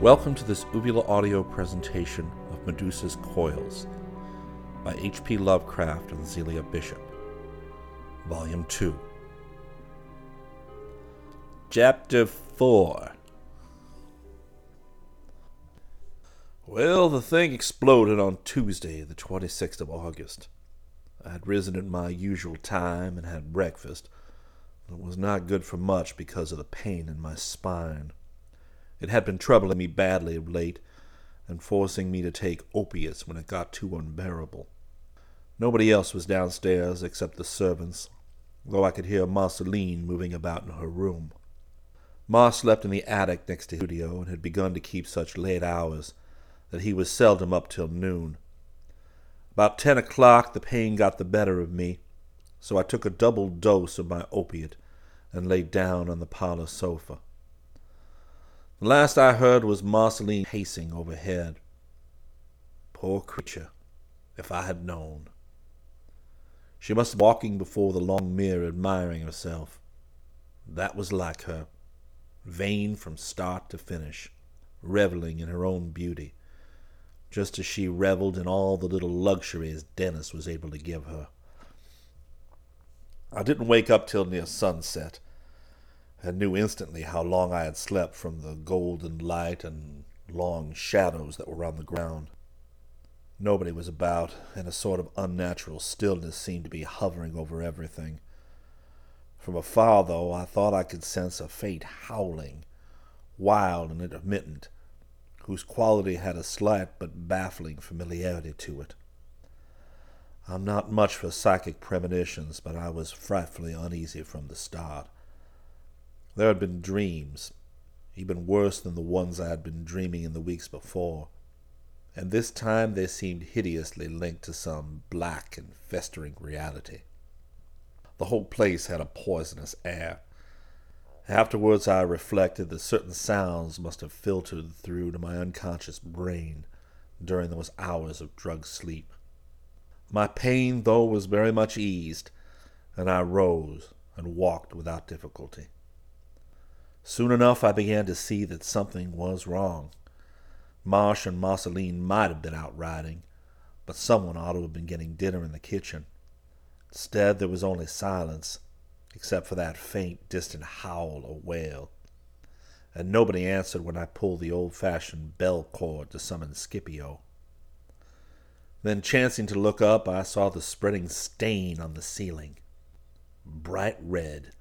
Welcome to this Uvula audio presentation of Medusa's Coils by H.P. Lovecraft and Zealia Bishop, Volume 2. Chapter 4 Well, the thing exploded on Tuesday, the 26th of August. I had risen at my usual time and had breakfast. It was not good for much because of the pain in my spine. It had been troubling me badly of late, and forcing me to take opiates when it got too unbearable. Nobody else was downstairs except the servants, though I could hear Marceline moving about in her room. Marsh slept in the attic next to the studio and had begun to keep such late hours that he was seldom up till noon. About ten o'clock the pain got the better of me, so I took a double dose of my opiate and lay down on the parlor sofa. The last I heard was Marceline pacing overhead. Poor creature, if I had known. She must be walking before the long mirror admiring herself. That was like her, vain from start to finish, reveling in her own beauty, just as she reveled in all the little luxuries Dennis was able to give her. I didn't wake up till near sunset and knew instantly how long I had slept from the golden light and long shadows that were on the ground. Nobody was about, and a sort of unnatural stillness seemed to be hovering over everything. From afar, though, I thought I could sense a faint howling, wild and intermittent, whose quality had a slight but baffling familiarity to it. I'm not much for psychic premonitions, but I was frightfully uneasy from the start. There had been dreams, even worse than the ones I had been dreaming in the weeks before, and this time they seemed hideously linked to some black and festering reality. The whole place had a poisonous air. Afterwards, I reflected that certain sounds must have filtered through to my unconscious brain during those hours of drugged sleep. My pain, though, was very much eased, and I rose and walked without difficulty. Soon enough I began to see that something was wrong. Marsh and Marceline might have been out riding, but someone ought to have been getting dinner in the kitchen. Instead, there was only silence, except for that faint, distant howl or wail. And nobody answered when I pulled the old fashioned bell cord to summon Scipio. Then, chancing to look up, I saw the spreading stain on the ceiling. Bright red,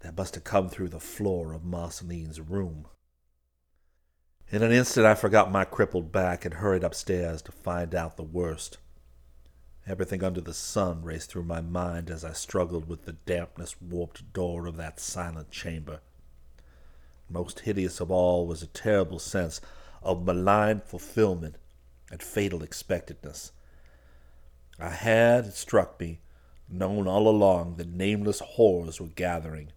that must have come through the floor of Marceline's room. In an instant, I forgot my crippled back and hurried upstairs to find out the worst. Everything under the sun raced through my mind as I struggled with the dampness warped door of that silent chamber. Most hideous of all was a terrible sense of malign fulfillment and fatal expectedness. I had, it struck me, known all along that nameless horrors were gathering,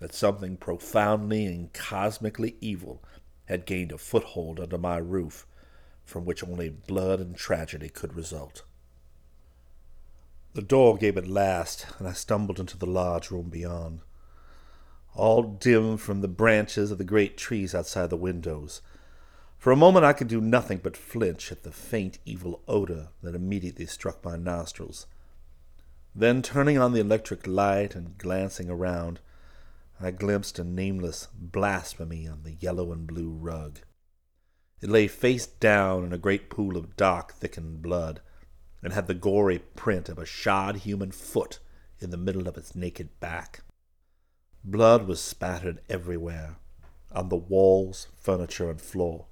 that something profoundly and cosmically evil had gained a foothold under my roof from which only blood and tragedy could result. The door gave at last, and I stumbled into the large room beyond. All dim from the branches of the great trees outside the windows. For a moment I could do nothing but flinch at the faint evil odor that immediately struck my nostrils. Then, turning on the electric light and glancing around, I glimpsed a nameless blasphemy on the yellow and blue rug. It lay face down in a great pool of dark, thickened blood, and had the gory print of a shod human foot in the middle of its naked back. Blood was spattered everywhere, on the walls, furniture, and floor.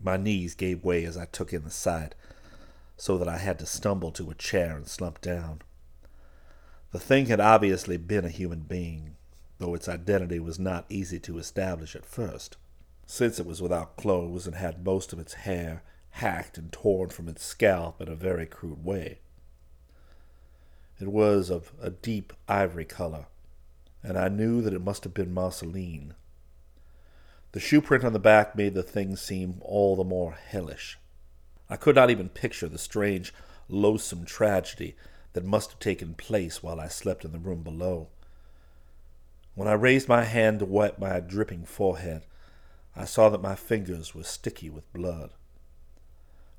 My knees gave way as I took in the sight, so that I had to stumble to a chair and slump down. The thing had obviously been a human being, though its identity was not easy to establish at first, since it was without clothes and had most of its hair hacked and torn from its scalp in a very crude way. It was of a deep ivory color, and I knew that it must have been Marceline. The shoe print on the back made the thing seem all the more hellish. I could not even picture the strange, loathsome tragedy that must have taken place while I slept in the room below. When I raised my hand to wipe my dripping forehead, I saw that my fingers were sticky with blood.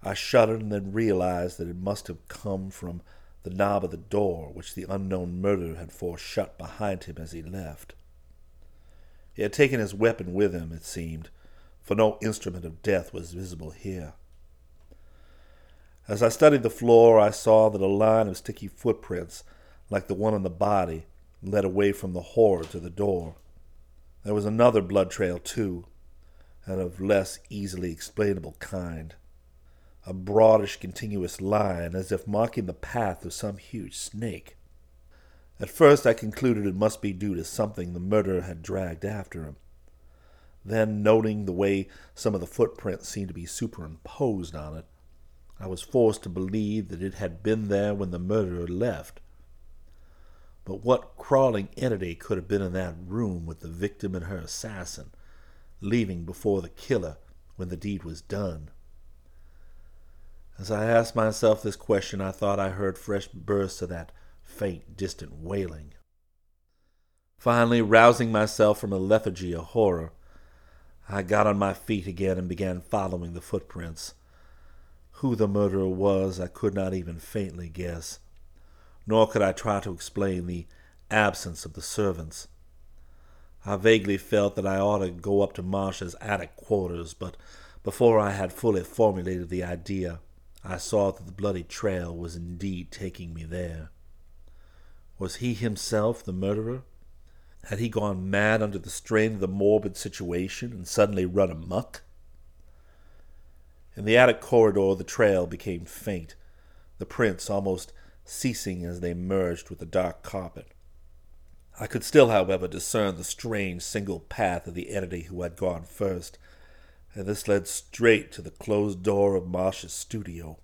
I shuddered and then realized that it must have come from the knob of the door which the unknown murderer had forced shut behind him as he left. He had taken his weapon with him, it seemed, for no instrument of death was visible here. As I studied the floor, I saw that a line of sticky footprints, like the one on the body, led away from the horror to the door. There was another blood trail, too, and of less easily explainable kind a broadish continuous line as if marking the path of some huge snake. At first I concluded it must be due to something the murderer had dragged after him. Then, noting the way some of the footprints seemed to be superimposed on it, I was forced to believe that it had been there when the murderer left. But what crawling entity could have been in that room with the victim and her assassin, leaving before the killer when the deed was done? As I asked myself this question, I thought I heard fresh bursts of that faint, distant wailing. Finally, rousing myself from a lethargy of horror, I got on my feet again and began following the footprints. Who the murderer was, I could not even faintly guess, nor could I try to explain the absence of the servants. I vaguely felt that I ought to go up to Marsh's attic quarters, but before I had fully formulated the idea, I saw that the bloody trail was indeed taking me there. Was he himself the murderer? Had he gone mad under the strain of the morbid situation and suddenly run amuck? In the attic corridor, the trail became faint, the prints almost ceasing as they merged with the dark carpet. I could still, however, discern the strange single path of the entity who had gone first, and this led straight to the closed door of Marsh's studio,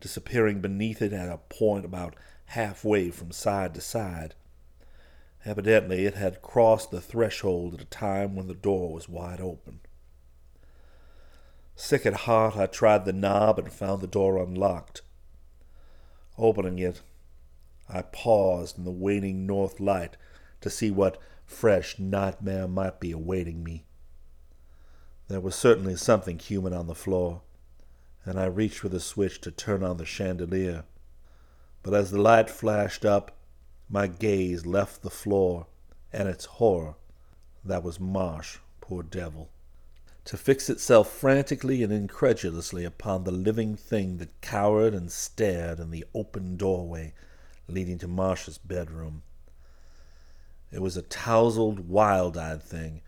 disappearing beneath it at a point about halfway from side to side. Evidently, it had crossed the threshold at a time when the door was wide open. Sick at heart, I tried the knob and found the door unlocked. Opening it, I paused in the waning north light to see what fresh nightmare might be awaiting me. There was certainly something human on the floor, and I reached for the switch to turn on the chandelier. But as the light flashed up, my gaze left the floor and its horror. That was Marsh, poor devil. To fix itself frantically and incredulously upon the living thing that cowered and stared in the open doorway leading to Marsh's bedroom. It was a tousled, wild eyed thing,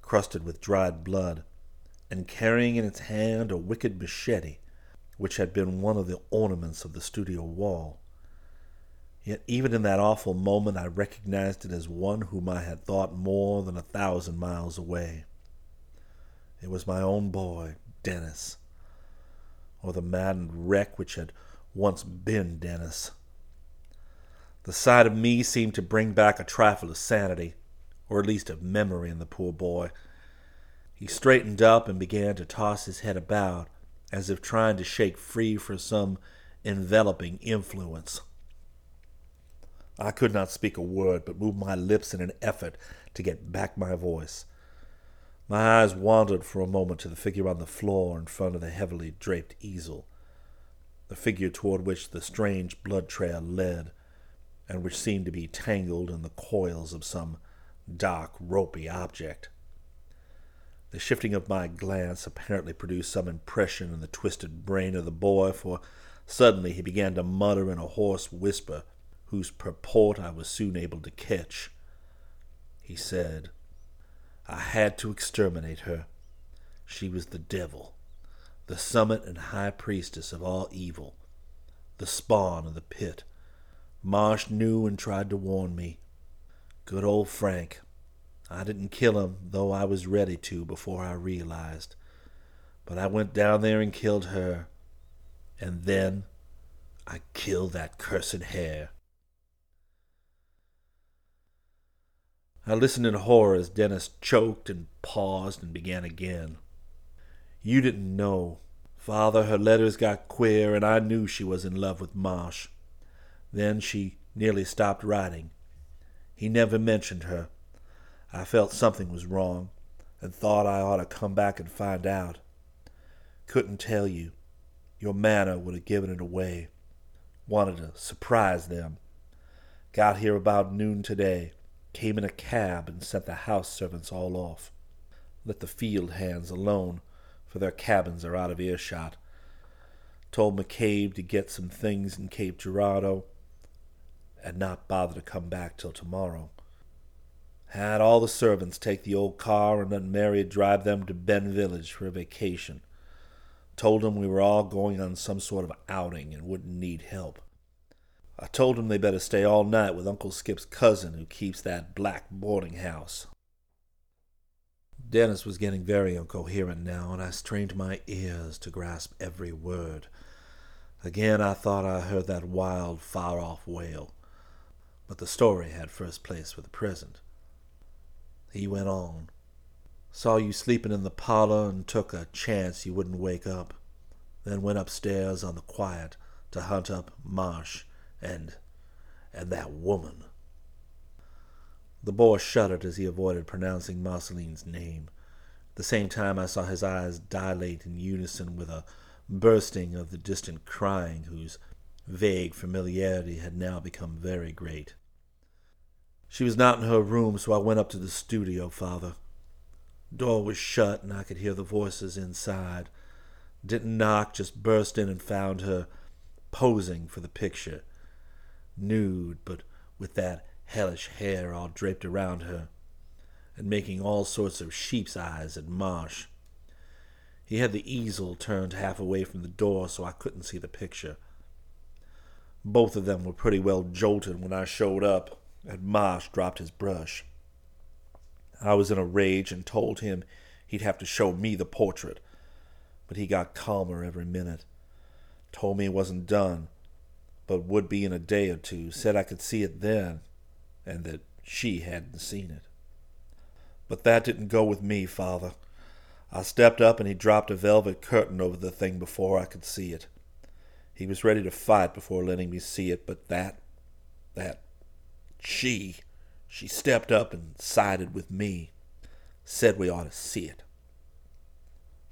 crusted with dried blood and carrying in its hand a wicked machete, which had been one of the ornaments of the studio wall. Yet even in that awful moment I recognized it as one whom I had thought more than a thousand miles away. It was my own boy, Dennis, or the maddened wreck which had once been Dennis. The sight of me seemed to bring back a trifle of sanity, or at least of memory in the poor boy, he straightened up and began to toss his head about, as if trying to shake free from some enveloping influence. I could not speak a word, but moved my lips in an effort to get back my voice. My eyes wandered for a moment to the figure on the floor in front of the heavily draped easel, the figure toward which the strange blood trail led, and which seemed to be tangled in the coils of some dark, ropey object. The shifting of my glance apparently produced some impression in the twisted brain of the boy, for suddenly he began to mutter in a hoarse whisper, whose purport I was soon able to catch. He said, I had to exterminate her. She was the devil, the summit and high priestess of all evil, the spawn of the pit. Marsh knew and tried to warn me. Good old Frank, I didn't kill him, though I was ready to before I realized. But I went down there and killed her. And then I killed that cursed hair. I listened in horror as Dennis choked and paused and began again. You didn't know. Father, her letters got queer, and I knew she was in love with Marsh. Then she nearly stopped writing. He never mentioned her. I felt something was wrong, and thought I ought to come back and find out. Couldn't tell you. Your manner would have given it away. Wanted to surprise them. Got here about noon today. Came in a cab and sent the house servants all off. Let the field hands alone, for their cabins are out of earshot. Told McCabe to get some things in Cape Girardeau and not bother to come back till tomorrow. Had all the servants take the old car and let Mary drive them to Ben Village for a vacation. Told them we were all going on some sort of outing and wouldn't need help. I told them they better stay all night with Uncle Skip's cousin who keeps that black boarding house. Dennis was getting very incoherent now, and I strained my ears to grasp every word. Again I thought I heard that wild, far off wail. But the story had first place for the present. He went on. Saw you sleeping in the parlor and took a chance you wouldn't wake up. Then went upstairs on the quiet to hunt up Marsh and and that woman. The boy shuddered as he avoided pronouncing Marceline's name. At the same time I saw his eyes dilate in unison with a bursting of the distant crying whose vague familiarity had now become very great. She was not in her room, so I went up to the studio, father. Door was shut, and I could hear the voices inside. Didn't knock, just burst in and found her posing for the picture nude, but with that hellish hair all draped around her, and making all sorts of sheep's eyes at Marsh. He had the easel turned half away from the door so I couldn't see the picture. Both of them were pretty well jolted when I showed up, and Marsh dropped his brush. I was in a rage and told him he'd have to show me the portrait, but he got calmer every minute. Told me it wasn't done, but would be in a day or two, said I could see it then, and that she hadn't seen it. But that didn't go with me, father. I stepped up and he dropped a velvet curtain over the thing before I could see it. He was ready to fight before letting me see it, but that, that, she, she stepped up and sided with me, said we ought to see it.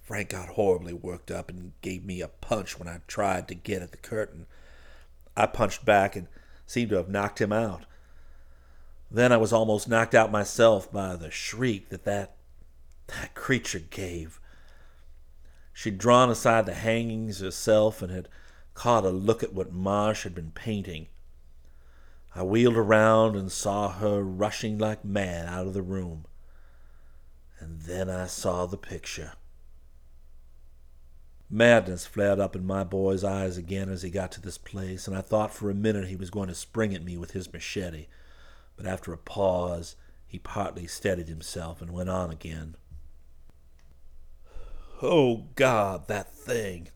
Frank got horribly worked up and gave me a punch when I tried to get at the curtain, I punched back and seemed to have knocked him out. Then I was almost knocked out myself by the shriek that that, that creature gave. She'd drawn aside the hangings herself and had caught a look at what Marsh had been painting. I wheeled around and saw her rushing like mad out of the room. And then I saw the picture. Madness flared up in my boy's eyes again as he got to this place, and I thought for a minute he was going to spring at me with his machete. But after a pause, he partly steadied himself and went on again. Oh, God, that thing!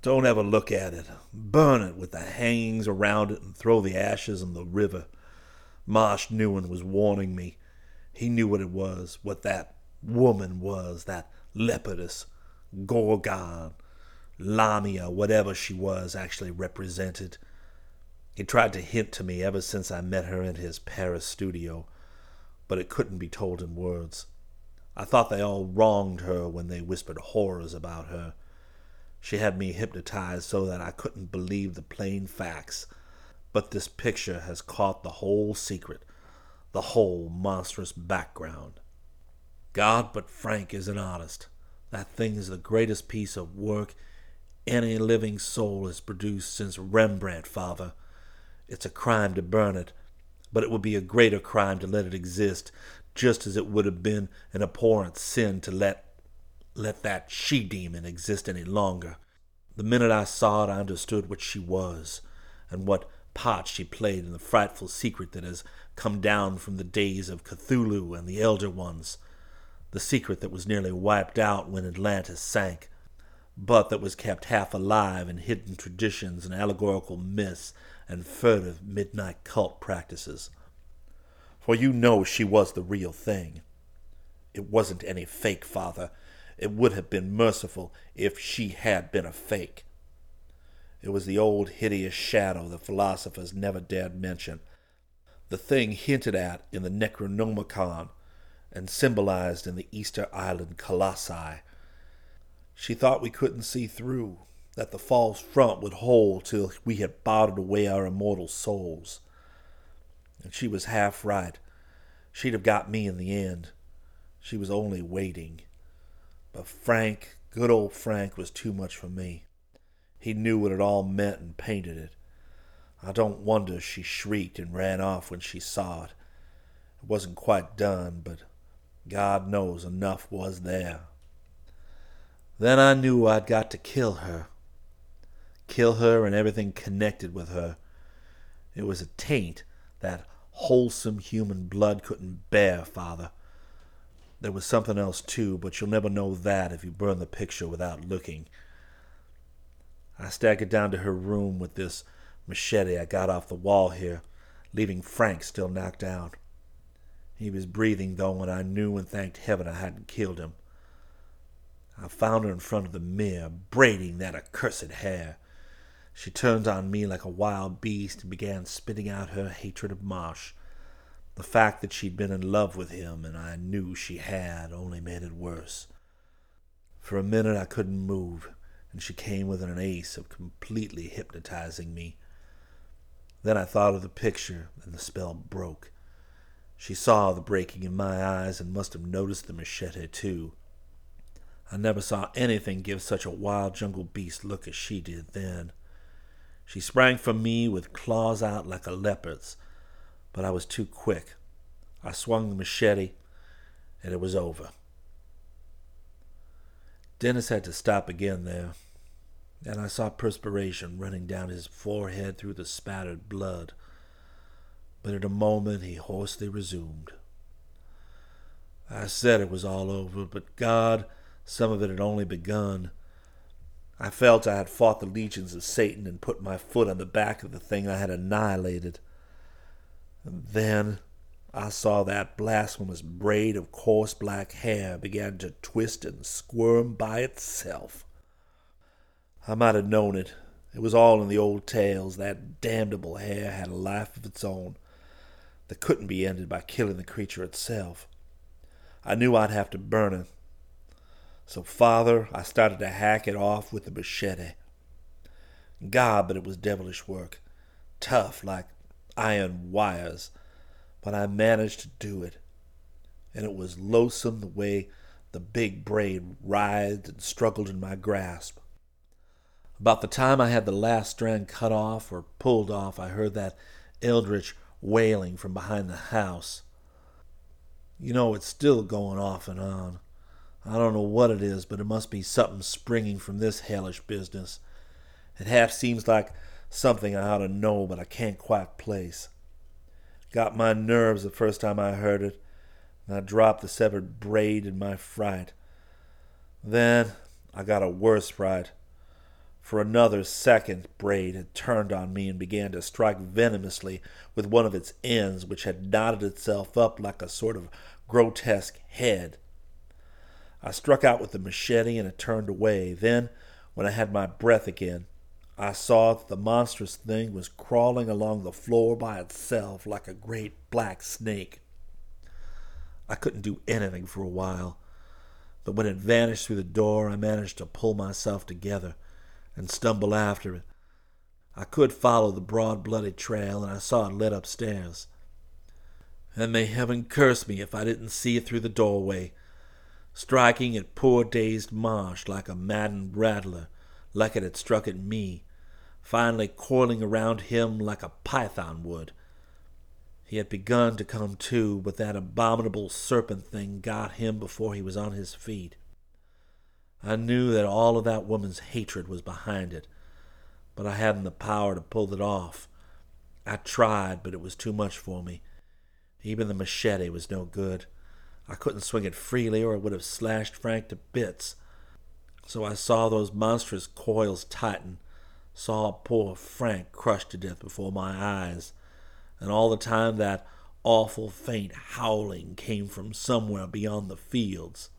Don't ever look at it. Burn it with the hangings around it and throw the ashes in the river. Marsh knew and was warning me. He knew what it was, what that woman was, that leopardess Gorgon, Lamia, whatever she was, actually represented. He tried to hint to me ever since I met her in his Paris studio, but it couldn't be told in words. I thought they all wronged her when they whispered horrors about her. She had me hypnotized so that I couldn't believe the plain facts. But this picture has caught the whole secret, the whole monstrous background. God, but Frank is an artist. That thing is the greatest piece of work any living soul has produced since Rembrandt, father. It's a crime to burn it, but it would be a greater crime to let it exist, just as it would have been an abhorrent sin to let let that she demon exist any longer. The minute I saw it, I understood what she was, and what part she played in the frightful secret that has come down from the days of Cthulhu and the Elder Ones the secret that was nearly wiped out when Atlantis sank, but that was kept half alive in hidden traditions and allegorical myths and furtive midnight cult practices. For you know she was the real thing. It wasn't any fake, father. It would have been merciful if she had been a fake. It was the old hideous shadow the philosophers never dared mention, the thing hinted at in the Necronomicon and symbolized in the Easter Island colossi. She thought we couldn't see through, that the false front would hold till we had bottled away our immortal souls. And she was half right. She'd have got me in the end. She was only waiting. But Frank, good old Frank, was too much for me. He knew what it all meant and painted it. I don't wonder she shrieked and ran off when she saw it. It wasn't quite done, but God knows enough was there. Then I knew I'd got to kill her. Kill her and everything connected with her. It was a taint that wholesome human blood couldn't bear, Father. There was something else too, but you'll never know that if you burn the picture without looking. I staggered down to her room with this machete I got off the wall here, leaving Frank still knocked out. He was breathing, though, and I knew and thanked heaven I hadn't killed him. I found her in front of the mirror, braiding that accursed hair. She turned on me like a wild beast and began spitting out her hatred of Marsh. The fact that she'd been in love with him, and I knew she had, only made it worse. For a minute I couldn't move, and she came within an ace of completely hypnotizing me. Then I thought of the picture, and the spell broke. She saw the breaking in my eyes and must have noticed the machete, too. I never saw anything give such a wild jungle beast look as she did then. She sprang for me with claws out like a leopard's, but I was too quick. I swung the machete, and it was over. Dennis had to stop again there and I saw perspiration running down his forehead through the spattered blood. But in a moment he hoarsely resumed. I said it was all over, but God, some of it had only begun. I felt I had fought the legions of Satan and put my foot on the back of the thing I had annihilated. And then I saw that blasphemous braid of coarse black hair begin to twist and squirm by itself. I might have known it. It was all in the old tales. That damnable hair had a life of its own that couldn't be ended by killing the creature itself. I knew I'd have to burn it. So, Father, I started to hack it off with the machete. God, but it was devilish work. Tough, like iron wires. But I managed to do it. And it was loathsome the way the big braid writhed and struggled in my grasp. About the time I had the last strand cut off or pulled off, I heard that eldritch wailing from behind the house. You know, it's still going off and on. I don't know what it is, but it must be something springing from this hellish business. It half seems like something I ought to know, but I can't quite place. Got my nerves the first time I heard it, and I dropped the severed braid in my fright. Then I got a worse fright. For another second, Braid had turned on me and began to strike venomously with one of its ends, which had knotted itself up like a sort of grotesque head. I struck out with the machete and it turned away. Then, when I had my breath again, I saw that the monstrous thing was crawling along the floor by itself like a great black snake. I couldn't do anything for a while, but when it vanished through the door, I managed to pull myself together and stumble after it. I could follow the broad, bloody trail, and I saw it led upstairs. And may heaven curse me if I didn't see it through the doorway, striking at poor dazed Marsh like a maddened rattler, like it had struck at me, finally coiling around him like a python would. He had begun to come to, but that abominable serpent thing got him before he was on his feet. I knew that all of that woman's hatred was behind it, but I hadn't the power to pull it off. I tried, but it was too much for me. Even the machete was no good. I couldn't swing it freely, or it would have slashed Frank to bits. So I saw those monstrous coils tighten, saw poor Frank crushed to death before my eyes, and all the time that awful faint howling came from somewhere beyond the fields.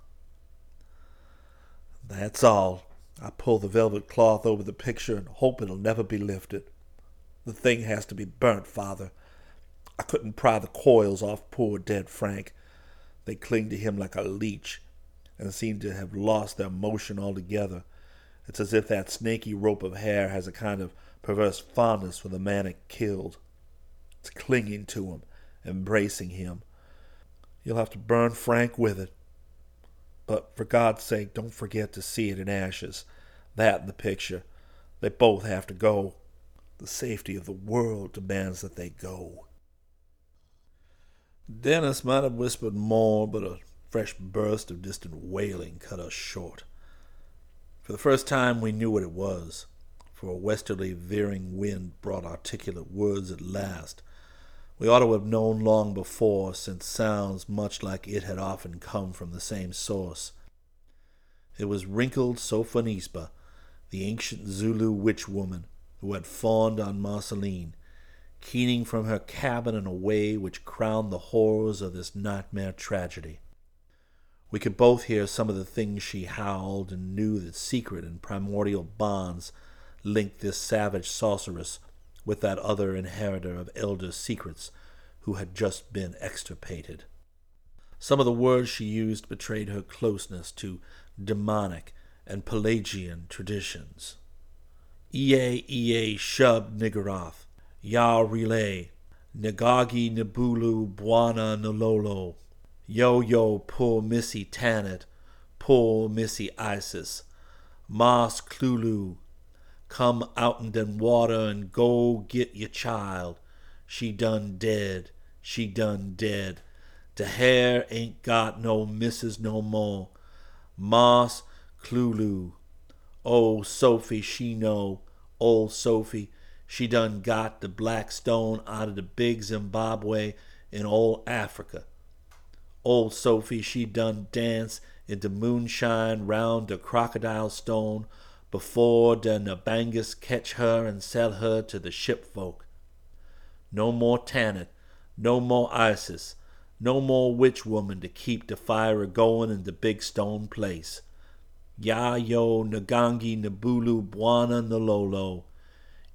That's all. I pull the velvet cloth over the picture and hope it'll never be lifted. The thing has to be burnt, Father. I couldn't pry the coils off poor dead Frank. They cling to him like a leech and seem to have lost their motion altogether. It's as if that snaky rope of hair has a kind of perverse fondness for the man it killed. It's clinging to him, embracing him. You'll have to burn Frank with it. But for God's sake, don't forget to see it in ashes. That and the picture. They both have to go. The safety of the world demands that they go. Dennis might have whispered more, but a fresh burst of distant wailing cut us short. For the first time, we knew what it was, for a westerly veering wind brought articulate words at last. We ought to have known long before, since sounds much like it had often come from the same source. It was wrinkled Sophonisba, the ancient Zulu witch woman who had fawned on Marceline, keening from her cabin in a way which crowned the horrors of this nightmare tragedy. We could both hear some of the things she howled and knew that secret and primordial bonds linked this savage sorceress with that other inheritor of elder secrets who had just been extirpated. Some of the words she used betrayed her closeness to demonic and Pelagian traditions. Ea Ea Shub Niggurath, Ya R'lyeh, Nagagi Nabulu Bwana Nololo, Yo Yo Poor Missy Tanit, Poor Missy Isis, Mas Klulu, come outen den water and go get your child. She done dead, she done dead. De hair ain't got no missus no more. Mas Klulu. Oh, Sophie, she know. Old Sophie, she done got the black stone out of the big Zimbabwe in old Africa. Old Sophie, she done dance in the moonshine round the crocodile stone before the Nabangas catch her and sell her to the ship folk. No more Tanit, no more Isis, no more witch woman to keep the fire a going in the big stone place. Ya yo Nagangi Nabulu Bwana Nalolo,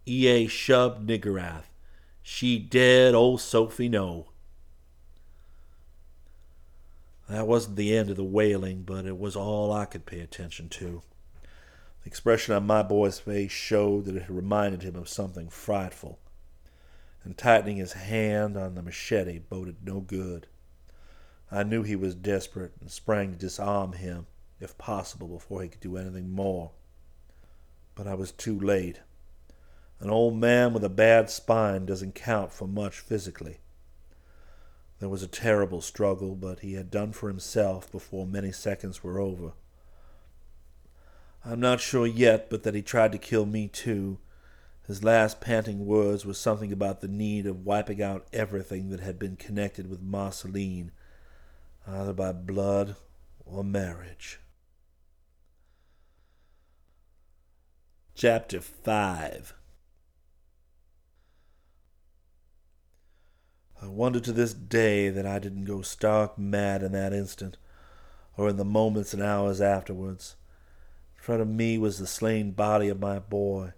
Ea Shub Niggurath, she dead old Sophie no. That wasn't the end of the wailing, but it was all I could pay attention to. The expression on my boy's face showed that it had reminded him of something frightful, and tightening his hand on the machete boded no good. I knew he was desperate and sprang to disarm him, if possible, before he could do anything more. But I was too late. An old man with a bad spine doesn't count for much physically. There was a terrible struggle, but he had done for himself before many seconds were over. I'm not sure yet but that he tried to kill me too. His last panting words were something about the need of wiping out everything that had been connected with Marceline, either by blood or marriage. Chapter 5 I wonder to this day that I didn't go stark mad in that instant, or in the moments and hours afterwards. Front of me was the slain body of my boy,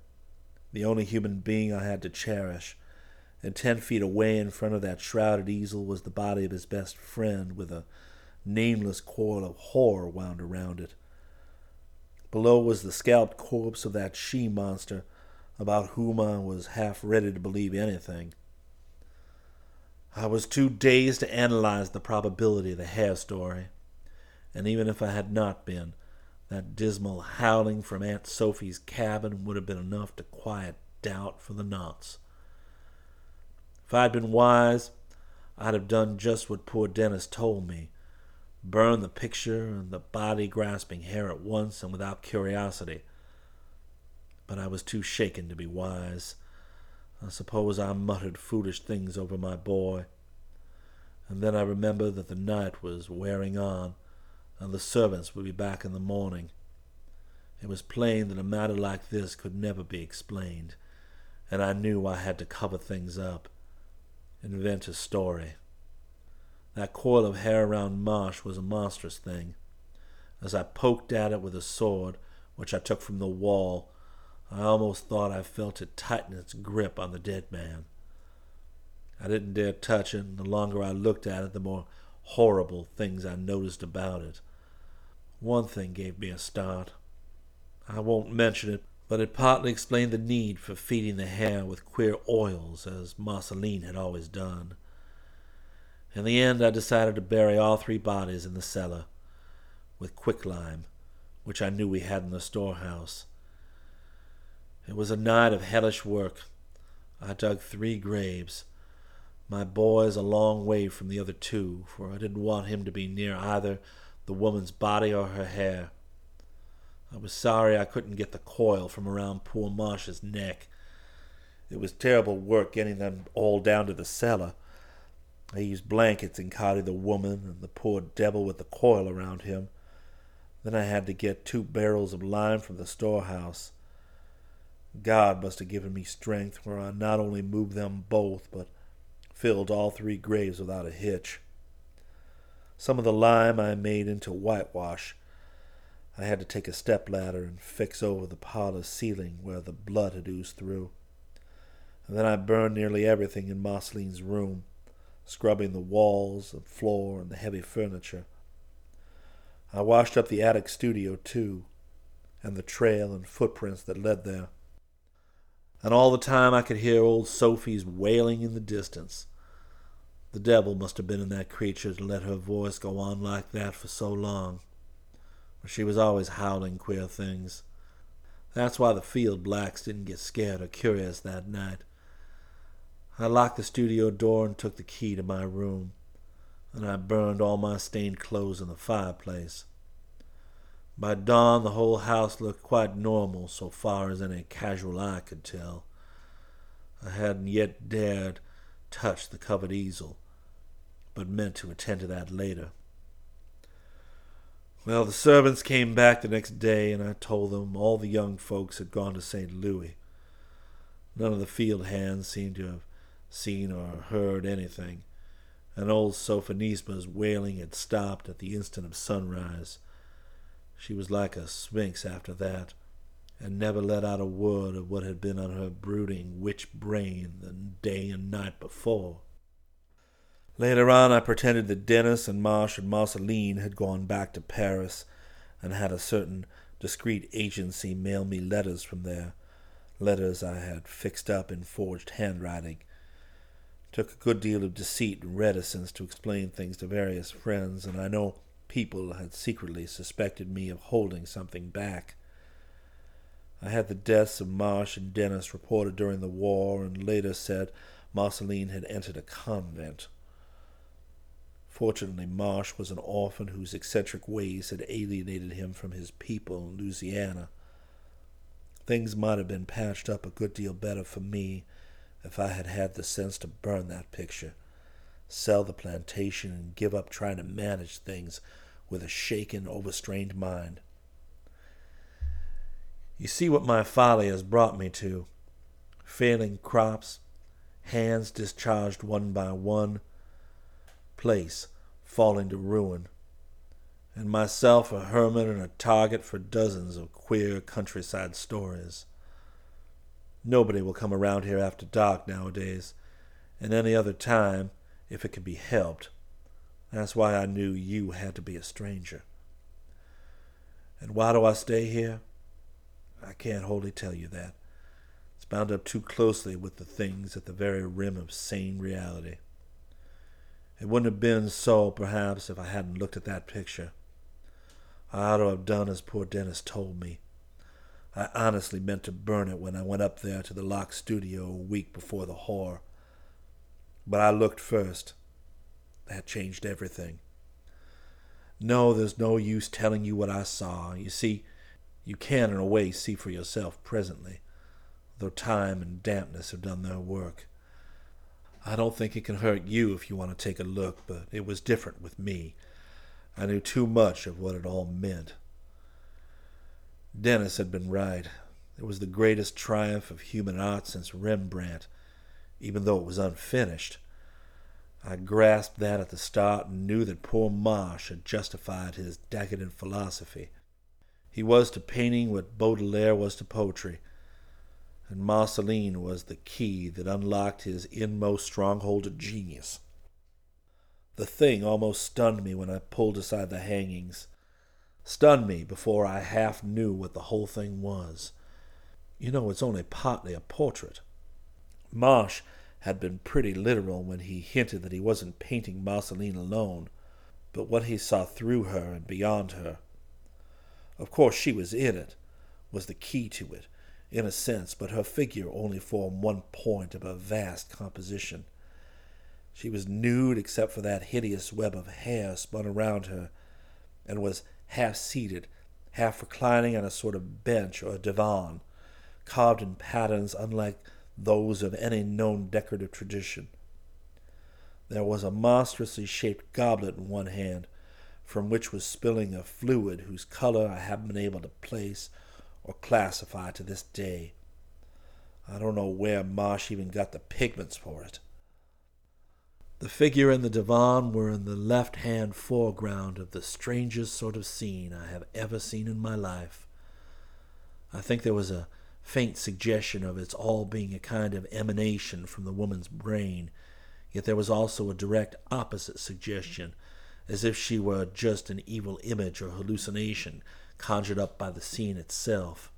the only human being I had to cherish, and ten feet away in front of that shrouded easel was the body of his best friend with a nameless coil of horror wound around it. Below was the scalped corpse of that she monster about whom I was half ready to believe anything. I was too dazed to analyze the probability of the hair story, and even if I had not been, that dismal howling from Aunt Sophie's cabin would have been enough to quiet doubt for the nonce. If I'd been wise, I'd have done just what poor Dennis told me burn the picture and the body grasping hair at once and without curiosity. But I was too shaken to be wise. I suppose I muttered foolish things over my boy. And then I remembered that the night was wearing on, and the servants would be back in the morning. It was plain that a matter like this could never be explained, and I knew I had to cover things up, invent a story. That coil of hair around Marsh was a monstrous thing. As I poked at it with a sword, which I took from the wall, I almost thought I felt it tighten its grip on the dead man. I didn't dare touch it, and the longer I looked at it, the more horrible things I noticed about it. One thing gave me a start. I won't mention it, but it partly explained the need for feeding the hair with queer oils, as Marceline had always done. In the end, I decided to bury all three bodies in the cellar with quicklime, which I knew we had in the storehouse. It was a night of hellish work. I dug three graves. My boy's a long way from the other two, for I didn't want him to be near either the woman's body or her hair. I was sorry I couldn't get the coil from around poor Marsh's neck. It was terrible work getting them all down to the cellar. I used blankets and carried the woman and the poor devil with the coil around him. Then I had to get two barrels of lime from the storehouse. God must have given me strength, for I not only moved them both, but filled all three graves without a hitch. Some of the lime I made into whitewash. I had to take a step ladder and fix over the parlor ceiling where the blood had oozed through. And then I burned nearly everything in Marceline's room, scrubbing the walls, the floor, and the heavy furniture. I washed up the attic studio, too, and the trail and footprints that led there and all the time I could hear old Sophie's wailing in the distance. The devil must have been in that creature to let her voice go on like that for so long. She was always howling queer things. That's why the field blacks didn't get scared or curious that night. I locked the studio door and took the key to my room, and I burned all my stained clothes in the fireplace. By dawn, the whole house looked quite normal so far as any casual eye could tell. I hadn't yet dared touch the covered easel, but meant to attend to that later. Well, the servants came back the next day, and I told them all the young folks had gone to St. Louis. None of the field hands seemed to have seen or heard anything, and old Sophonisba's wailing had stopped at the instant of sunrise. She was like a sphinx after that, and never let out a word of what had been on her brooding witch brain the day and night before. Later on, I pretended that Dennis and Marsh and Marceline had gone back to Paris and had a certain discreet agency mail me letters from there, letters I had fixed up in forged handwriting. Took a good deal of deceit and reticence to explain things to various friends, and I know people had secretly suspected me of holding something back. I had the deaths of Marsh and Dennis reported during the war and later said Marceline had entered a convent. Fortunately, Marsh was an orphan whose eccentric ways had alienated him from his people in Louisiana. Things might have been patched up a good deal better for me if I had had the sense to burn that picture, sell the plantation, and give up trying to manage things with a shaken, overstrained mind. You see what my folly has brought me to failing crops, hands discharged one by one, place falling to ruin, and myself a hermit and a target for dozens of queer countryside stories. Nobody will come around here after dark nowadays, and any other time, if it can be helped, that's why I knew you had to be a stranger. And why do I stay here? I can't wholly tell you that. It's bound up too closely with the things at the very rim of sane reality. It wouldn't have been so, perhaps, if I hadn't looked at that picture. I ought to have done as poor Dennis told me. I honestly meant to burn it when I went up there to the locked studio a week before the horror. But I looked first that changed everything. No, there's no use telling you what I saw. You see, you can in a way see for yourself presently, though time and dampness have done their work. I don't think it can hurt you if you want to take a look, but it was different with me. I knew too much of what it all meant. Dennis had been right. It was the greatest triumph of human art since Rembrandt, even though it was unfinished. I grasped that at the start and knew that poor Marsh had justified his decadent philosophy. He was to painting what Baudelaire was to poetry, and Marceline was the key that unlocked his inmost stronghold of genius. The thing almost stunned me when I pulled aside the hangings. Stunned me before I half knew what the whole thing was. You know, it's only partly a portrait. Marsh had been pretty literal when he hinted that he wasn't painting Marceline alone, but what he saw through her and beyond her. Of course, she was in it, was the key to it, in a sense, but her figure only formed one point of a vast composition. She was nude except for that hideous web of hair spun around her, and was half seated, half reclining on a sort of bench or divan, carved in patterns unlike those of any known decorative tradition. There was a monstrously shaped goblet in one hand, from which was spilling a fluid whose color I haven't been able to place or classify to this day. I don't know where Marsh even got the pigments for it. The figure and the divan were in the left hand foreground of the strangest sort of scene I have ever seen in my life. I think there was a faint suggestion of its all being a kind of emanation from the woman's brain, yet there was also a direct opposite suggestion, as if she were just an evil image or hallucination conjured up by the scene itself.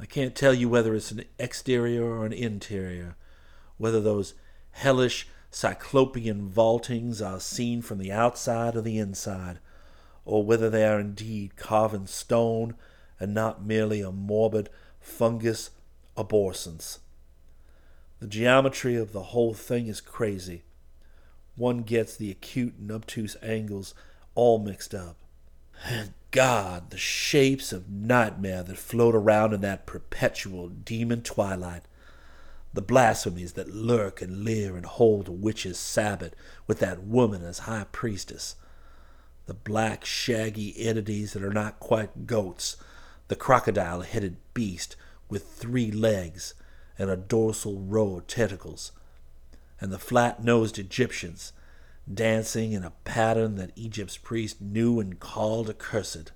I can't tell you whether it's an exterior or an interior, whether those hellish cyclopean vaultings are seen from the outside or the inside, or whether they are indeed carven stone and not merely a morbid fungus arborescence. The geometry of the whole thing is crazy. One gets the acute and obtuse angles all mixed up. And God, the shapes of nightmare that float around in that perpetual demon twilight. The blasphemies that lurk and leer and hold a witch's sabbat with that woman as high priestess. The black, shaggy entities that are not quite goats, the crocodile headed beast with three legs and a dorsal row of tentacles, and the flat nosed Egyptians dancing in a pattern that Egypt's priests knew and called accursed.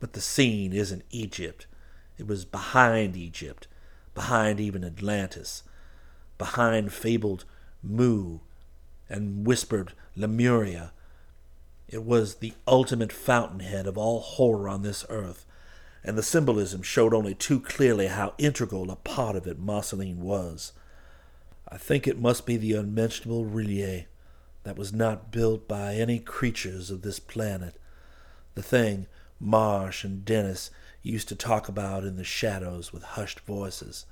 But the scene isn't Egypt. It was behind Egypt, behind even Atlantis, behind fabled Mu and whispered Lemuria it was the ultimate fountainhead of all horror on this earth, and the symbolism showed only too clearly how integral a part of it Marceline was. I think it must be the unmentionable R'lyeh that was not built by any creatures of this planet, the thing Marsh and Dennis used to talk about in the shadows with hushed voices.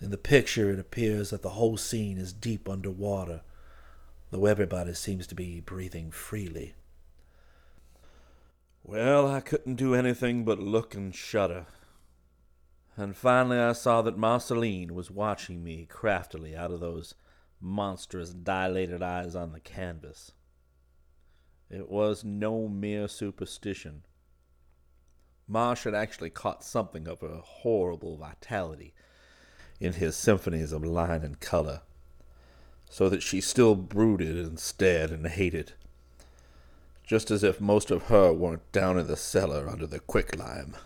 In the picture, it appears that the whole scene is deep under water, though everybody seems to be breathing freely. Well, I couldn't do anything but look and shudder. And finally I saw that Marceline was watching me craftily out of those monstrous dilated eyes on the canvas. It was no mere superstition. Marsh had actually caught something of her horrible vitality in his symphonies of line and color so that she still brooded and stared and hated, just as if most of her weren't down in the cellar under the quicklime.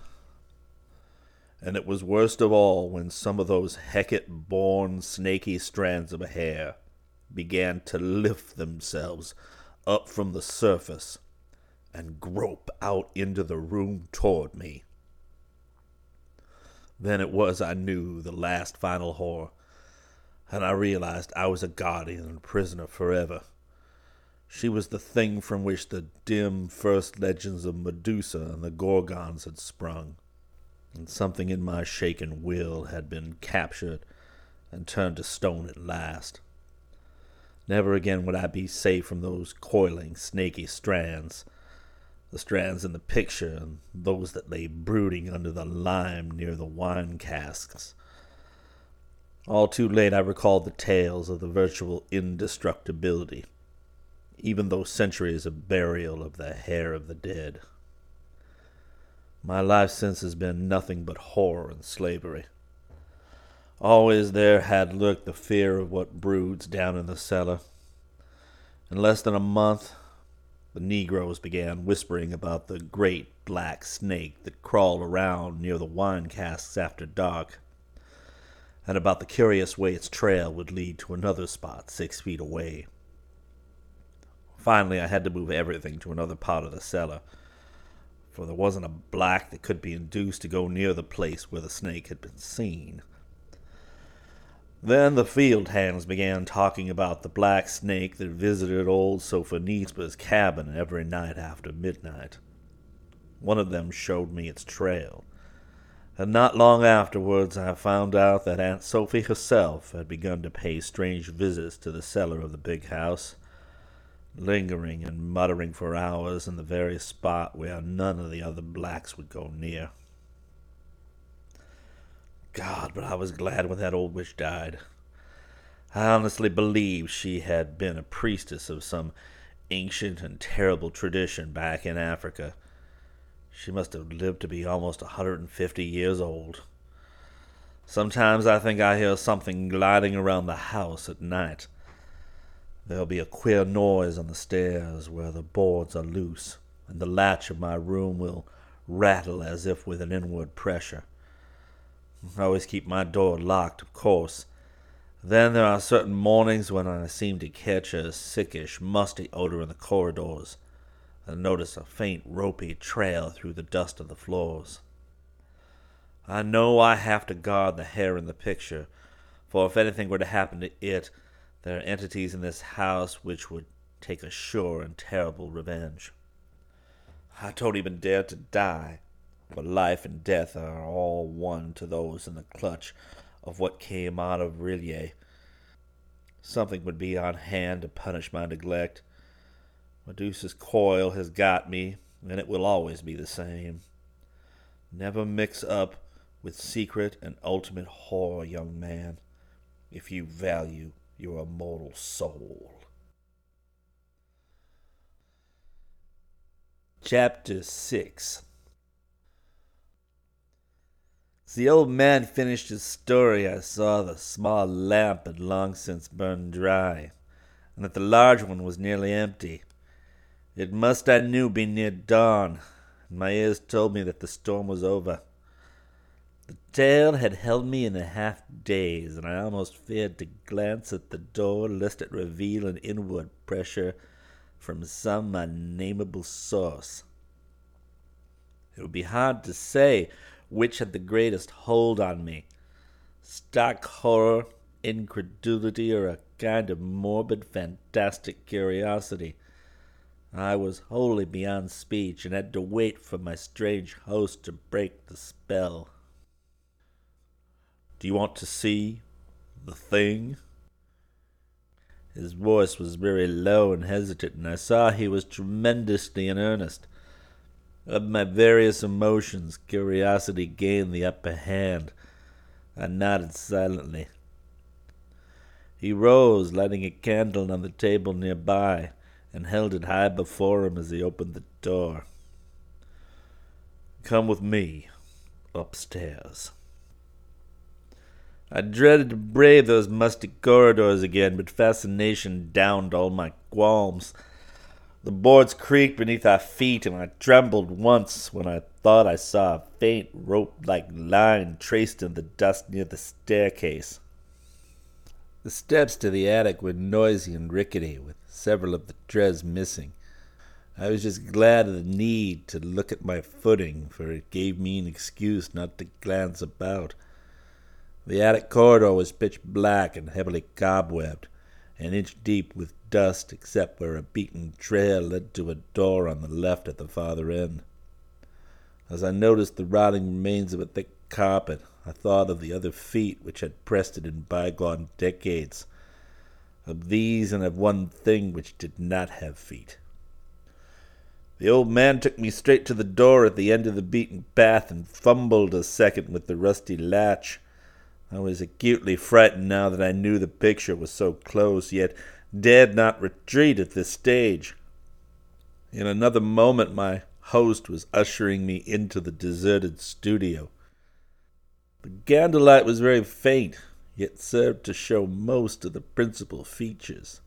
And it was worst of all when some of those Hecate born snaky strands of hair began to lift themselves up from the surface and grope out into the room toward me. Then it was I knew the last final horror and I realized I was a guardian and prisoner forever. She was the thing from which the dim first legends of Medusa and the Gorgons had sprung, and something in my shaken will had been captured and turned to stone at last. Never again would I be safe from those coiling, snaky strands, the strands in the picture and those that lay brooding under the lime near the wine casks all too late I recalled the tales of the virtual indestructibility, even those centuries of burial of the hair of the dead. My life since has been nothing but horror and slavery. Always there had lurked the fear of what broods down in the cellar. In less than a month, the Negroes began whispering about the great black snake that crawled around near the wine casks after dark and about the curious way its trail would lead to another spot six feet away. Finally, I had to move everything to another part of the cellar, for there wasn't a black that could be induced to go near the place where the snake had been seen. Then the field hands began talking about the black snake that visited old Sophonisba's cabin every night after midnight. One of them showed me its trail, and not long afterwards I found out that Aunt Sophie herself had begun to pay strange visits to the cellar of the big house, lingering and muttering for hours in the very spot where none of the other blacks would go near. God, but I was glad when that old witch died. I honestly believe she had been a priestess of some ancient and terrible tradition back in Africa. She must have lived to be almost a hundred and fifty years old. Sometimes I think I hear something gliding around the house at night. There'll be a queer noise on the stairs where the boards are loose, and the latch of my room will rattle as if with an inward pressure. I always keep my door locked, of course. Then there are certain mornings when I seem to catch a sickish, musty odor in the corridors, and notice a faint, ropey trail through the dust of the floors. I know I have to guard the hair in the picture, for if anything were to happen to it, there are entities in this house which would take a sure and terrible revenge. I don't even dare to die, for life and death are all one to those in the clutch of what came out of R'lyeh. Something would be on hand to punish my neglect. Medusa's coil has got me, and it will always be the same. Never mix up with secret and ultimate horror, young man, if you value your immortal soul. Chapter 6 As the old man finished his story, I saw the small lamp had long since burned dry, and that the large one was nearly empty. It must, I knew, be near dawn, and my ears told me that the storm was over. The tale had held me in a half daze, and I almost feared to glance at the door lest it reveal an inward pressure from some unnameable source. It would be hard to say which had the greatest hold on me stark horror, incredulity, or a kind of morbid, fantastic curiosity. I was wholly beyond speech and had to wait for my strange host to break the spell. Do you want to see the thing? His voice was very low and hesitant, and I saw he was tremendously in earnest. Of my various emotions, curiosity gained the upper hand. I nodded silently. He rose, lighting a candle on the table nearby, and held it high before him as he opened the door. Come with me upstairs. I dreaded to brave those musty corridors again, but fascination downed all my qualms. The boards creaked beneath our feet, and I trembled once when I thought I saw a faint rope like line traced in the dust near the staircase. The steps to the attic were noisy and rickety, with several of the treads missing. I was just glad of the need to look at my footing, for it gave me an excuse not to glance about. The attic corridor was pitch black and heavily cobwebbed, an inch deep with dust except where a beaten trail led to a door on the left at the farther end. As I noticed the rotting remains of a thick carpet, I thought of the other feet which had pressed it in bygone decades, of these and of one thing which did not have feet. The old man took me straight to the door at the end of the beaten path and fumbled a second with the rusty latch. I was acutely frightened now that I knew the picture was so close, yet dared not retreat at this stage. In another moment, my host was ushering me into the deserted studio. The candlelight was very faint, yet served to show most of the principal features.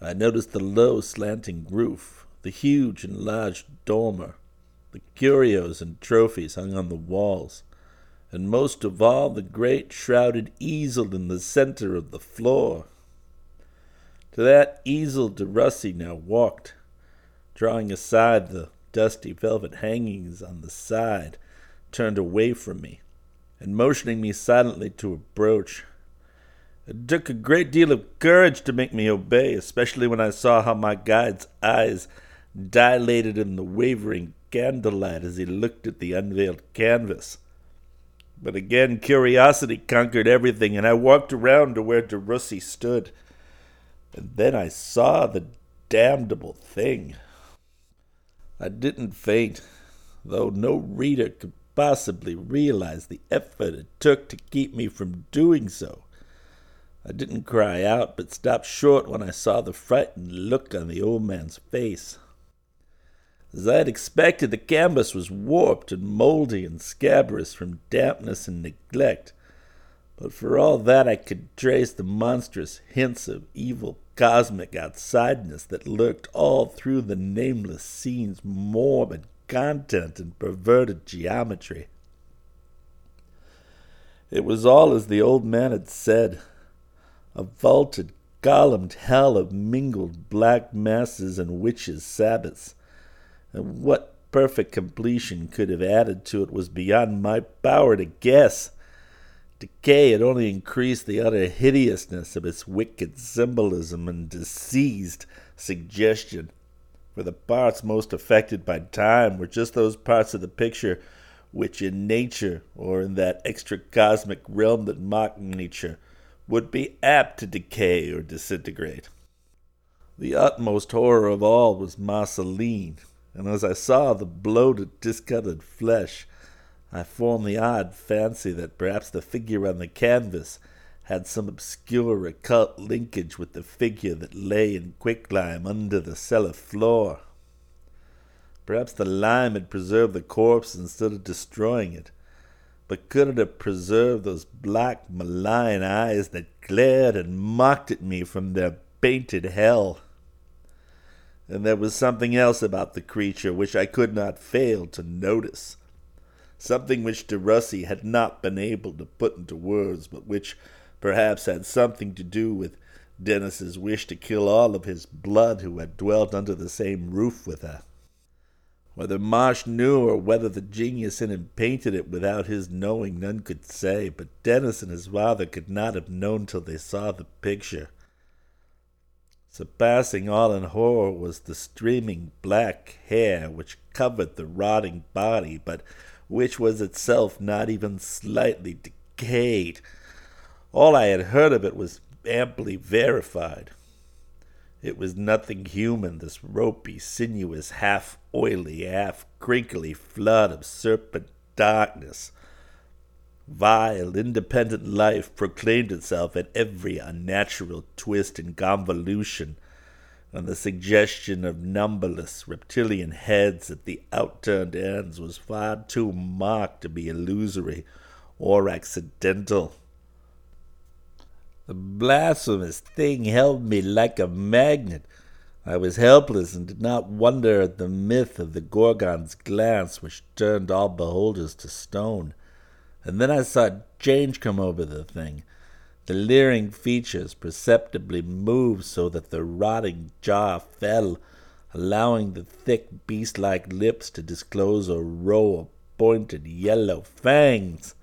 I noticed the low, slanting roof, the huge enlarged dormer, the curios and trophies hung on the walls, and most of all the great shrouded easel in the center of the floor. To that easel De DeRussi now walked, drawing aside the dusty velvet hangings on the side, turned away from me, and motioning me silently to approach. It took a great deal of courage to make me obey, especially when I saw how my guide's eyes dilated in the wavering candlelight as he looked at the unveiled canvas. But again, curiosity conquered everything, and I walked around to where DeRussi stood. And then I saw the damnable thing. I didn't faint, though no reader could possibly realize the effort it took to keep me from doing so. I didn't cry out, but stopped short when I saw the frightened look on the old man's face. As I had expected, the canvas was warped and moldy and scabrous from dampness and neglect. But for all that, I could trace the monstrous hints of evil cosmic outsideness that lurked all through the nameless scene's morbid content and perverted geometry. It was all as the old man had said a vaulted, columned hell of mingled black masses and witches' sabbaths and what perfect completion could have added to it was beyond my power to guess. Decay had only increased the utter hideousness of its wicked symbolism and diseased suggestion, for the parts most affected by time were just those parts of the picture which in nature, or in that extra cosmic realm that mocked nature, would be apt to decay or disintegrate. The utmost horror of all was Marceline, and as I saw the bloated, discolored flesh, I formed the odd fancy that perhaps the figure on the canvas had some obscure occult linkage with the figure that lay in quicklime under the cellar floor. Perhaps the lime had preserved the corpse instead of destroying it, but could it have preserved those black, malign eyes that glared and mocked at me from their painted hell? and there was something else about the creature which I could not fail to notice. Something which DeRussi had not been able to put into words, but which perhaps had something to do with Dennis's wish to kill all of his blood who had dwelt under the same roof with her. Whether Marsh knew or whether the genius in him painted it without his knowing, none could say, but Dennis and his father could not have known till they saw the picture. Surpassing all in horror was the streaming black hair which covered the rotting body, but which was itself not even slightly decayed. All I had heard of it was amply verified. It was nothing human, this ropey, sinuous, half oily, half crinkly flood of serpent darkness. Vile, independent life proclaimed itself at every unnatural twist and convolution, and the suggestion of numberless reptilian heads at the outturned ends was far too marked to be illusory or accidental. The blasphemous thing held me like a magnet. I was helpless and did not wonder at the myth of the Gorgon's glance which turned all beholders to stone. And then I saw change come over the thing. The leering features perceptibly moved so that the rotting jaw fell, allowing the thick beast like lips to disclose a row of pointed yellow fangs.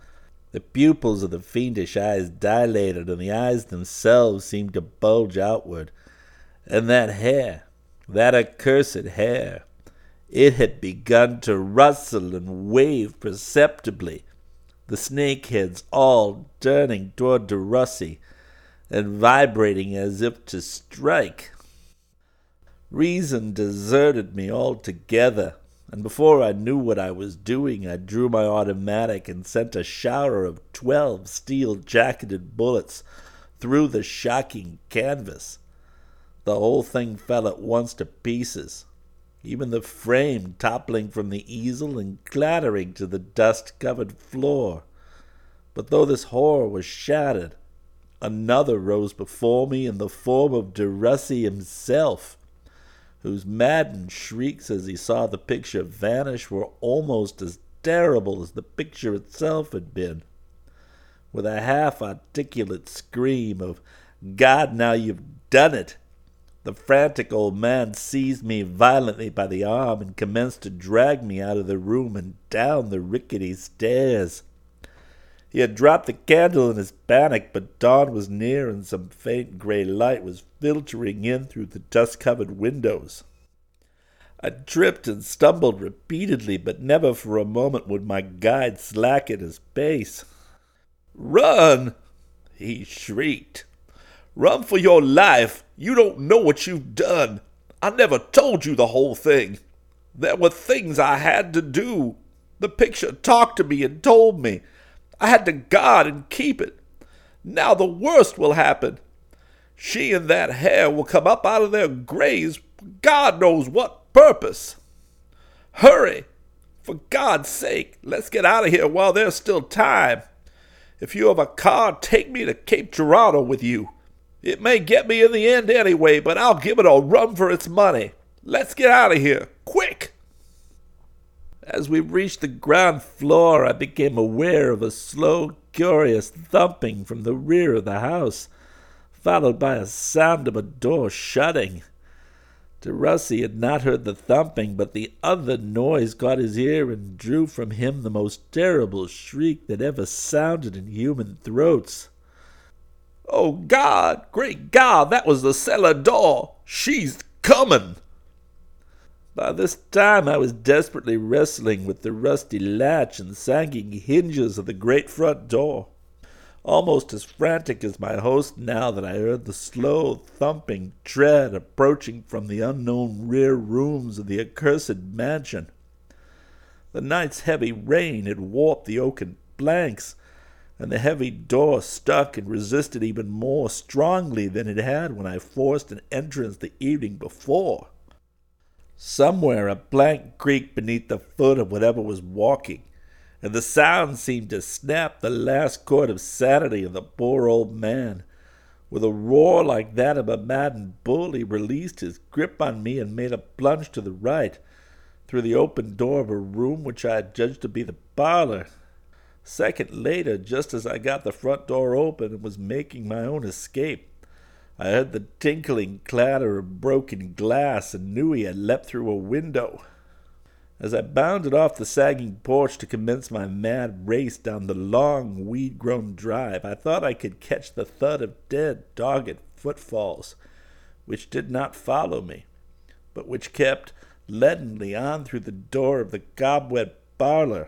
The pupils of the fiendish eyes dilated, and the eyes themselves seemed to bulge outward. And that hair, that accursed hair, it had begun to rustle and wave perceptibly the snake heads all turning toward DeRussi and vibrating as if to strike. Reason deserted me altogether, and before I knew what I was doing, I drew my automatic and sent a shower of twelve steel jacketed bullets through the shocking canvas. The whole thing fell at once to pieces, even the frame toppling from the easel and clattering to the dust covered floor. But though this horror was shattered, another rose before me in the form of DeRussi himself, whose maddened shrieks as he saw the picture vanish were almost as terrible as the picture itself had been. With a half articulate scream of, God, now you've done it! The frantic old man seized me violently by the arm and commenced to drag me out of the room and down the rickety stairs. He had dropped the candle in his panic, but dawn was near and some faint gray light was filtering in through the dust covered windows. I tripped and stumbled repeatedly, but never for a moment would my guide slacken his pace. Run! he shrieked. Run for your life! You don't know what you've done. I never told you the whole thing. There were things I had to do. The picture talked to me and told me. I had to guard and keep it. Now the worst will happen. She and that hair will come up out of their graves God knows what purpose. Hurry! For God's sake, let's get out of here while there's still time. If you have a car, take me to Cape Girardeau with you. It may get me in the end anyway, but I'll give it a run for its money. Let's get out of here, quick! As we reached the ground floor, I became aware of a slow, curious thumping from the rear of the house, followed by a sound of a door shutting. DeRussi had not heard the thumping, but the other noise caught his ear and drew from him the most terrible shriek that ever sounded in human throats. Oh, God! Great God! That was the cellar door! She's coming! By this time I was desperately wrestling with the rusty latch and sagging hinges of the great front door, almost as frantic as my host now that I heard the slow thumping tread approaching from the unknown rear rooms of the accursed mansion. The night's heavy rain had warped the oaken planks, and the heavy door stuck and resisted even more strongly than it had when I forced an entrance the evening before. Somewhere a blank creaked beneath the foot of whatever was walking, and the sound seemed to snap the last cord of sanity of the poor old man. With a roar like that of a maddened bull, he released his grip on me and made a plunge to the right, through the open door of a room which I had judged to be the parlor. A second later, just as I got the front door open and was making my own escape, I heard the tinkling clatter of broken glass and knew he had leapt through a window. As I bounded off the sagging porch to commence my mad race down the long, weed grown drive, I thought I could catch the thud of dead, dogged footfalls, which did not follow me, but which kept leadenly on through the door of the cobweb parlor.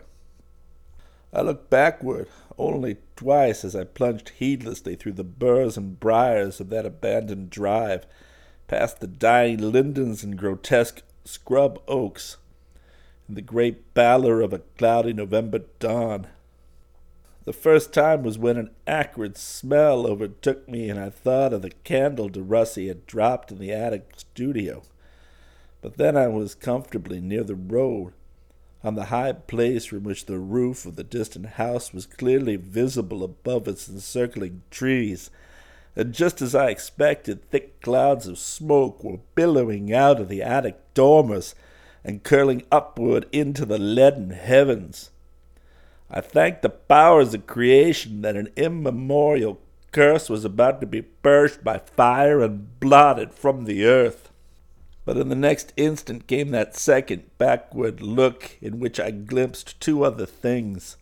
I looked backward, only twice as I plunged heedlessly through the burrs and briars of that abandoned drive, past the dying lindens and grotesque scrub oaks, in the great pallor of a cloudy November dawn. The first time was when an acrid smell overtook me, and I thought of the candle DeRussi had dropped in the attic studio. But then I was comfortably near the road, on the high place from which the roof of the distant house was clearly visible above its encircling trees, and just as I expected, thick clouds of smoke were billowing out of the attic dormers and curling upward into the leaden heavens. I thanked the powers of creation that an immemorial curse was about to be purged by fire and blotted from the earth. But in the next instant came that second backward look in which I glimpsed two other things.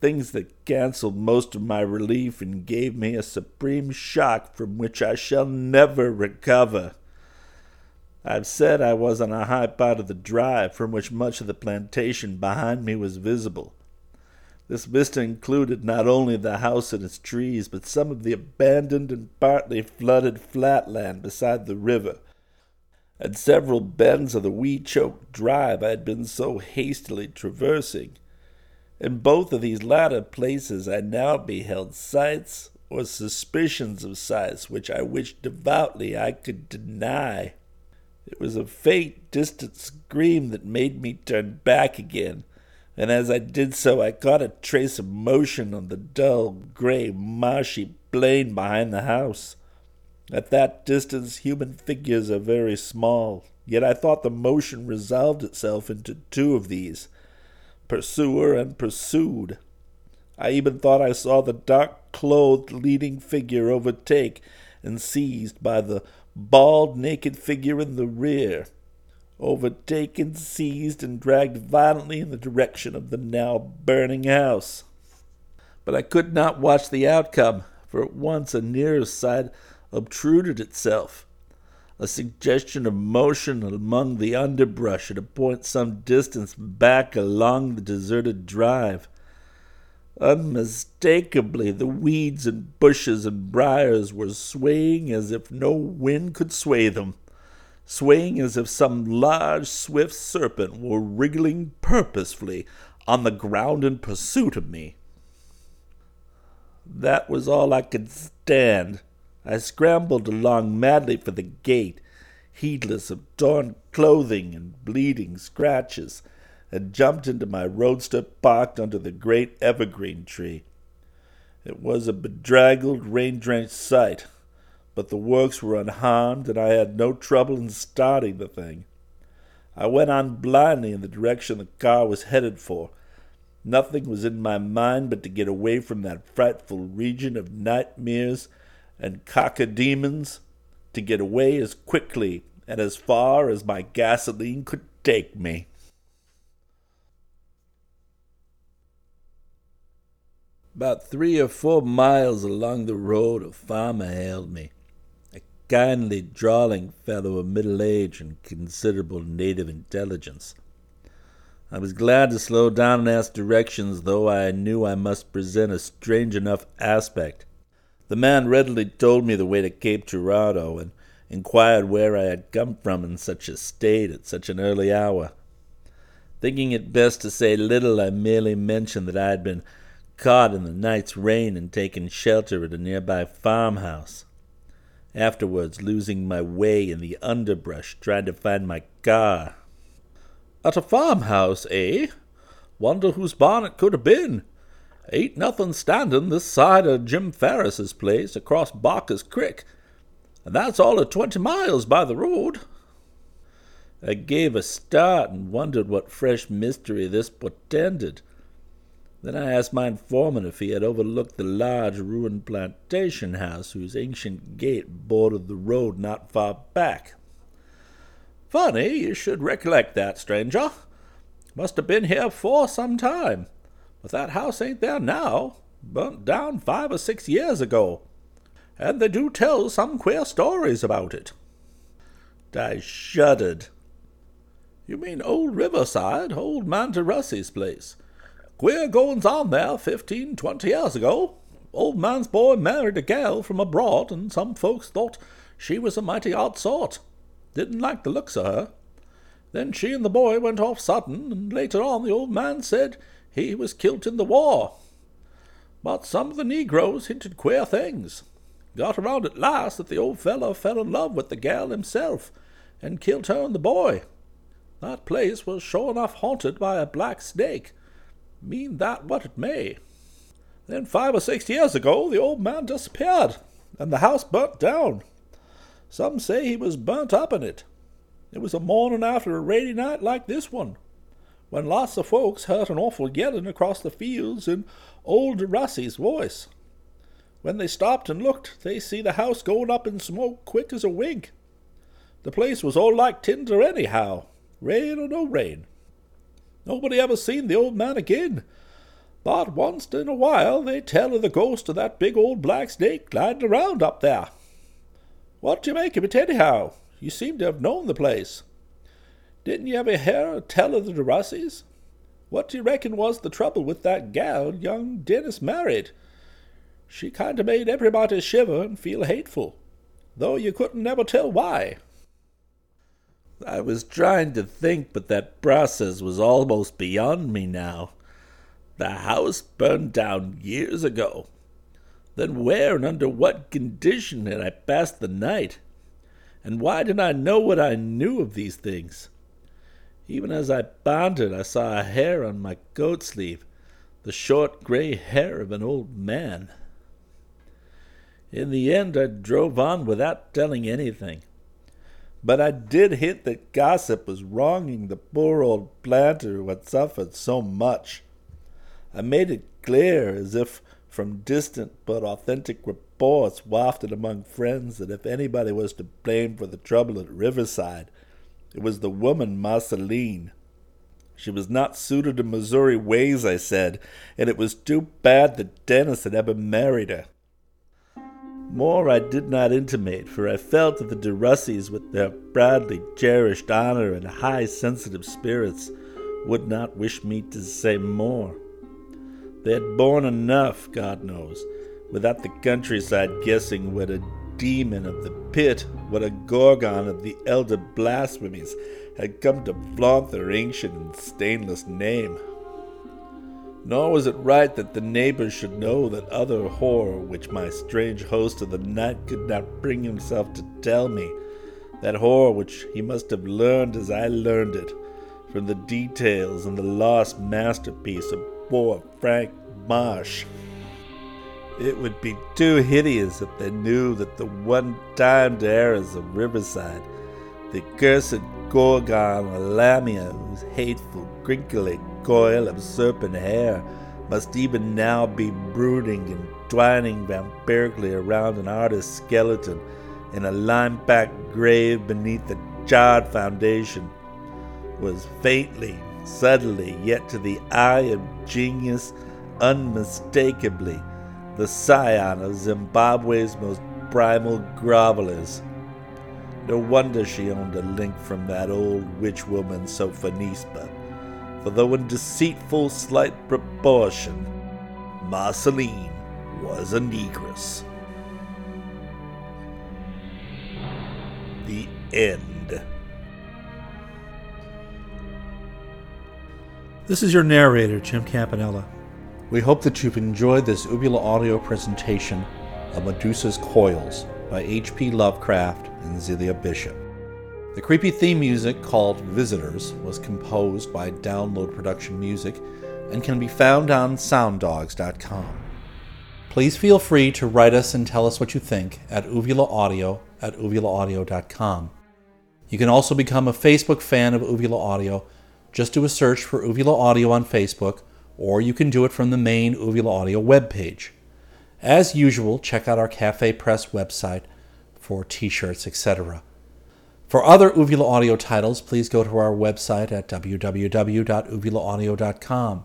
Things that cancelled most of my relief and gave me a supreme shock from which I shall never recover. I've said I was on a high part of the drive from which much of the plantation behind me was visible. This vista included not only the house and its trees, but some of the abandoned and partly flooded flat land beside the river at several bends of the weed choked drive I had been so hastily traversing. In both of these latter places I now beheld sights or suspicions of sights which I wished devoutly I could deny. It was a faint, distant scream that made me turn back again, and as I did so I caught a trace of motion on the dull, gray, marshy plain behind the house. At that distance, human figures are very small, yet I thought the motion resolved itself into two of these. pursuer and pursued. I even thought I saw the dark clothed leading figure overtake and seized by the bald, naked figure in the rear, overtaken, seized, and dragged violently in the direction of the now burning house. But I could not watch the outcome, for at once a nearer sight obtruded itself. A suggestion of motion among the underbrush at a point some distance back along the deserted drive. Unmistakably, the weeds and bushes and briars were swaying as if no wind could sway them, swaying as if some large, swift serpent were wriggling purposefully on the ground in pursuit of me. That was all I could stand. I scrambled along madly for the gate, heedless of torn clothing and bleeding scratches and jumped into my roadster parked under the great evergreen tree. It was a bedraggled, rain drenched sight, but the works were unharmed, and I had no trouble in starting the thing. I went on blindly in the direction the car was headed for. Nothing was in my mind but to get away from that frightful region of nightmares and cacodemons, to get away as quickly and as far as my gasoline could take me. About three or four miles along the road, a farmer hailed me. A kindly, drawling fellow of middle age and considerable native intelligence. I was glad to slow down and ask directions, though I knew I must present a strange enough aspect. The man readily told me the way to Cape Girardeau, and inquired where I had come from in such a state at such an early hour. Thinking it best to say little, I merely mentioned that I had been caught in the night's rain and taken shelter at a nearby farmhouse. Afterwards, losing my way in the underbrush, trying to find my car. At a farmhouse, eh? Wonder whose barn it could have been. Ain't nothing standin' this side of Jim Ferris's place across Barker's Creek, and that's all of twenty miles by the road. I gave a start and wondered what fresh mystery this portended. Then I asked my informant if he had overlooked the large ruined plantation house whose ancient gate bordered the road not far back. Funny you should recollect that, stranger. Must have been here for some time. But that house ain't there now. Burnt down five or six years ago. And they do tell some queer stories about it. I shuddered. You mean old Riverside, old man Russie's place? Queer goings on there fifteen, twenty years ago. Old man's boy married a gal from abroad, and some folks thought she was a mighty odd sort. Didn't like the looks of her. Then she and the boy went off sudden, and later on the old man said he was killed in the war. But some of the negroes hinted queer things. Got around at last that the old fellow fell in love with the gal himself, and killed her and the boy. That place was sure enough haunted by a black snake, mean that what it may. Then five or six years ago the old man disappeared, and the house burnt down. Some say he was burnt up in it. It was a morning after a rainy night like this one, when lots of folks heard an awful yelling across the fields in old Russie's voice. When they stopped and looked, they see the house going up in smoke quick as a wink. The place was all like tinder anyhow, rain or no rain. Nobody ever seen the old man again. But once in a while they tell of the ghost of that big old black snake gliding around up there. What do you make of it anyhow? You seem to have known the place. Didn't you ever hear tell of the DeRussies? What do you reckon was the trouble with that gal young Dennis married? She kind of made everybody shiver and feel hateful, though you couldn't never tell why. I was trying to think, but that process was almost beyond me now. The house burned down years ago. Then where and under what condition had I passed the night? And why did I know what I knew of these things? Even as I bounded I saw a hair on my coat sleeve, the short gray hair of an old man. In the end, I drove on without telling anything. But I did hint that gossip was wronging the poor old planter who had suffered so much. I made it clear, as if from distant but authentic reports wafted among friends, that if anybody was to blame for the trouble at Riverside, it was the woman Marceline. She was not suited to Missouri ways, I said, and it was too bad that Dennis had ever married her. More I did not intimate, for I felt that the de Russeys, with their proudly cherished honor and high sensitive spirits, would not wish me to say more. They had borne enough, God knows, without the countryside guessing what a demon of the pit, what a gorgon of the elder blasphemies had come to flaunt their ancient and stainless name. Nor was it right that the neighbors should know that other horror which my strange host of the night could not bring himself to tell me, that horror which he must have learned as I learned it, from the details in the lost masterpiece of poor Frank Marsh. It would be too hideous if they knew that the one timed errors of Riverside, the cursed Gorgon or Lamia, whose hateful, crinkly coil of serpent hair must even now be brooding and twining vampirically around an artist's skeleton in a lime-packed grave beneath the charred foundation, was faintly, subtly, yet to the eye of genius, unmistakably the scion of Zimbabwe's most primal grovelers. No wonder she owned a link from that old witch woman Sophonisba for though in deceitful slight proportion, Marceline was a negress. The end. This is your narrator, Jim Campanella. We hope that you've enjoyed this Uvula audio presentation of Medusa's Coils by H.P. Lovecraft and Zealia Bishop. The creepy theme music called Visitors was composed by Download Production Music and can be found on sounddogs.com. Please feel free to write us and tell us what you think at uvulaaudio at uvulaaudio.com. You can also become a Facebook fan of Uvula Audio. Just do a search for Uvula Audio on Facebook, or you can do it from the main Uvula Audio webpage. As usual, check out our Cafe Press website for t shirts, etc. For other Uvula Audio titles, please go to our website at www.uvulaaudio.com.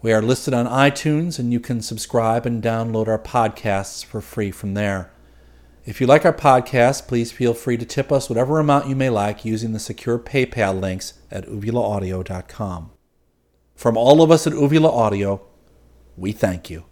We are listed on iTunes, and you can subscribe and download our podcasts for free from there. If you like our podcast, please feel free to tip us whatever amount you may like using the secure PayPal links at uvulaaudio.com. From all of us at Uvula Audio, we thank you.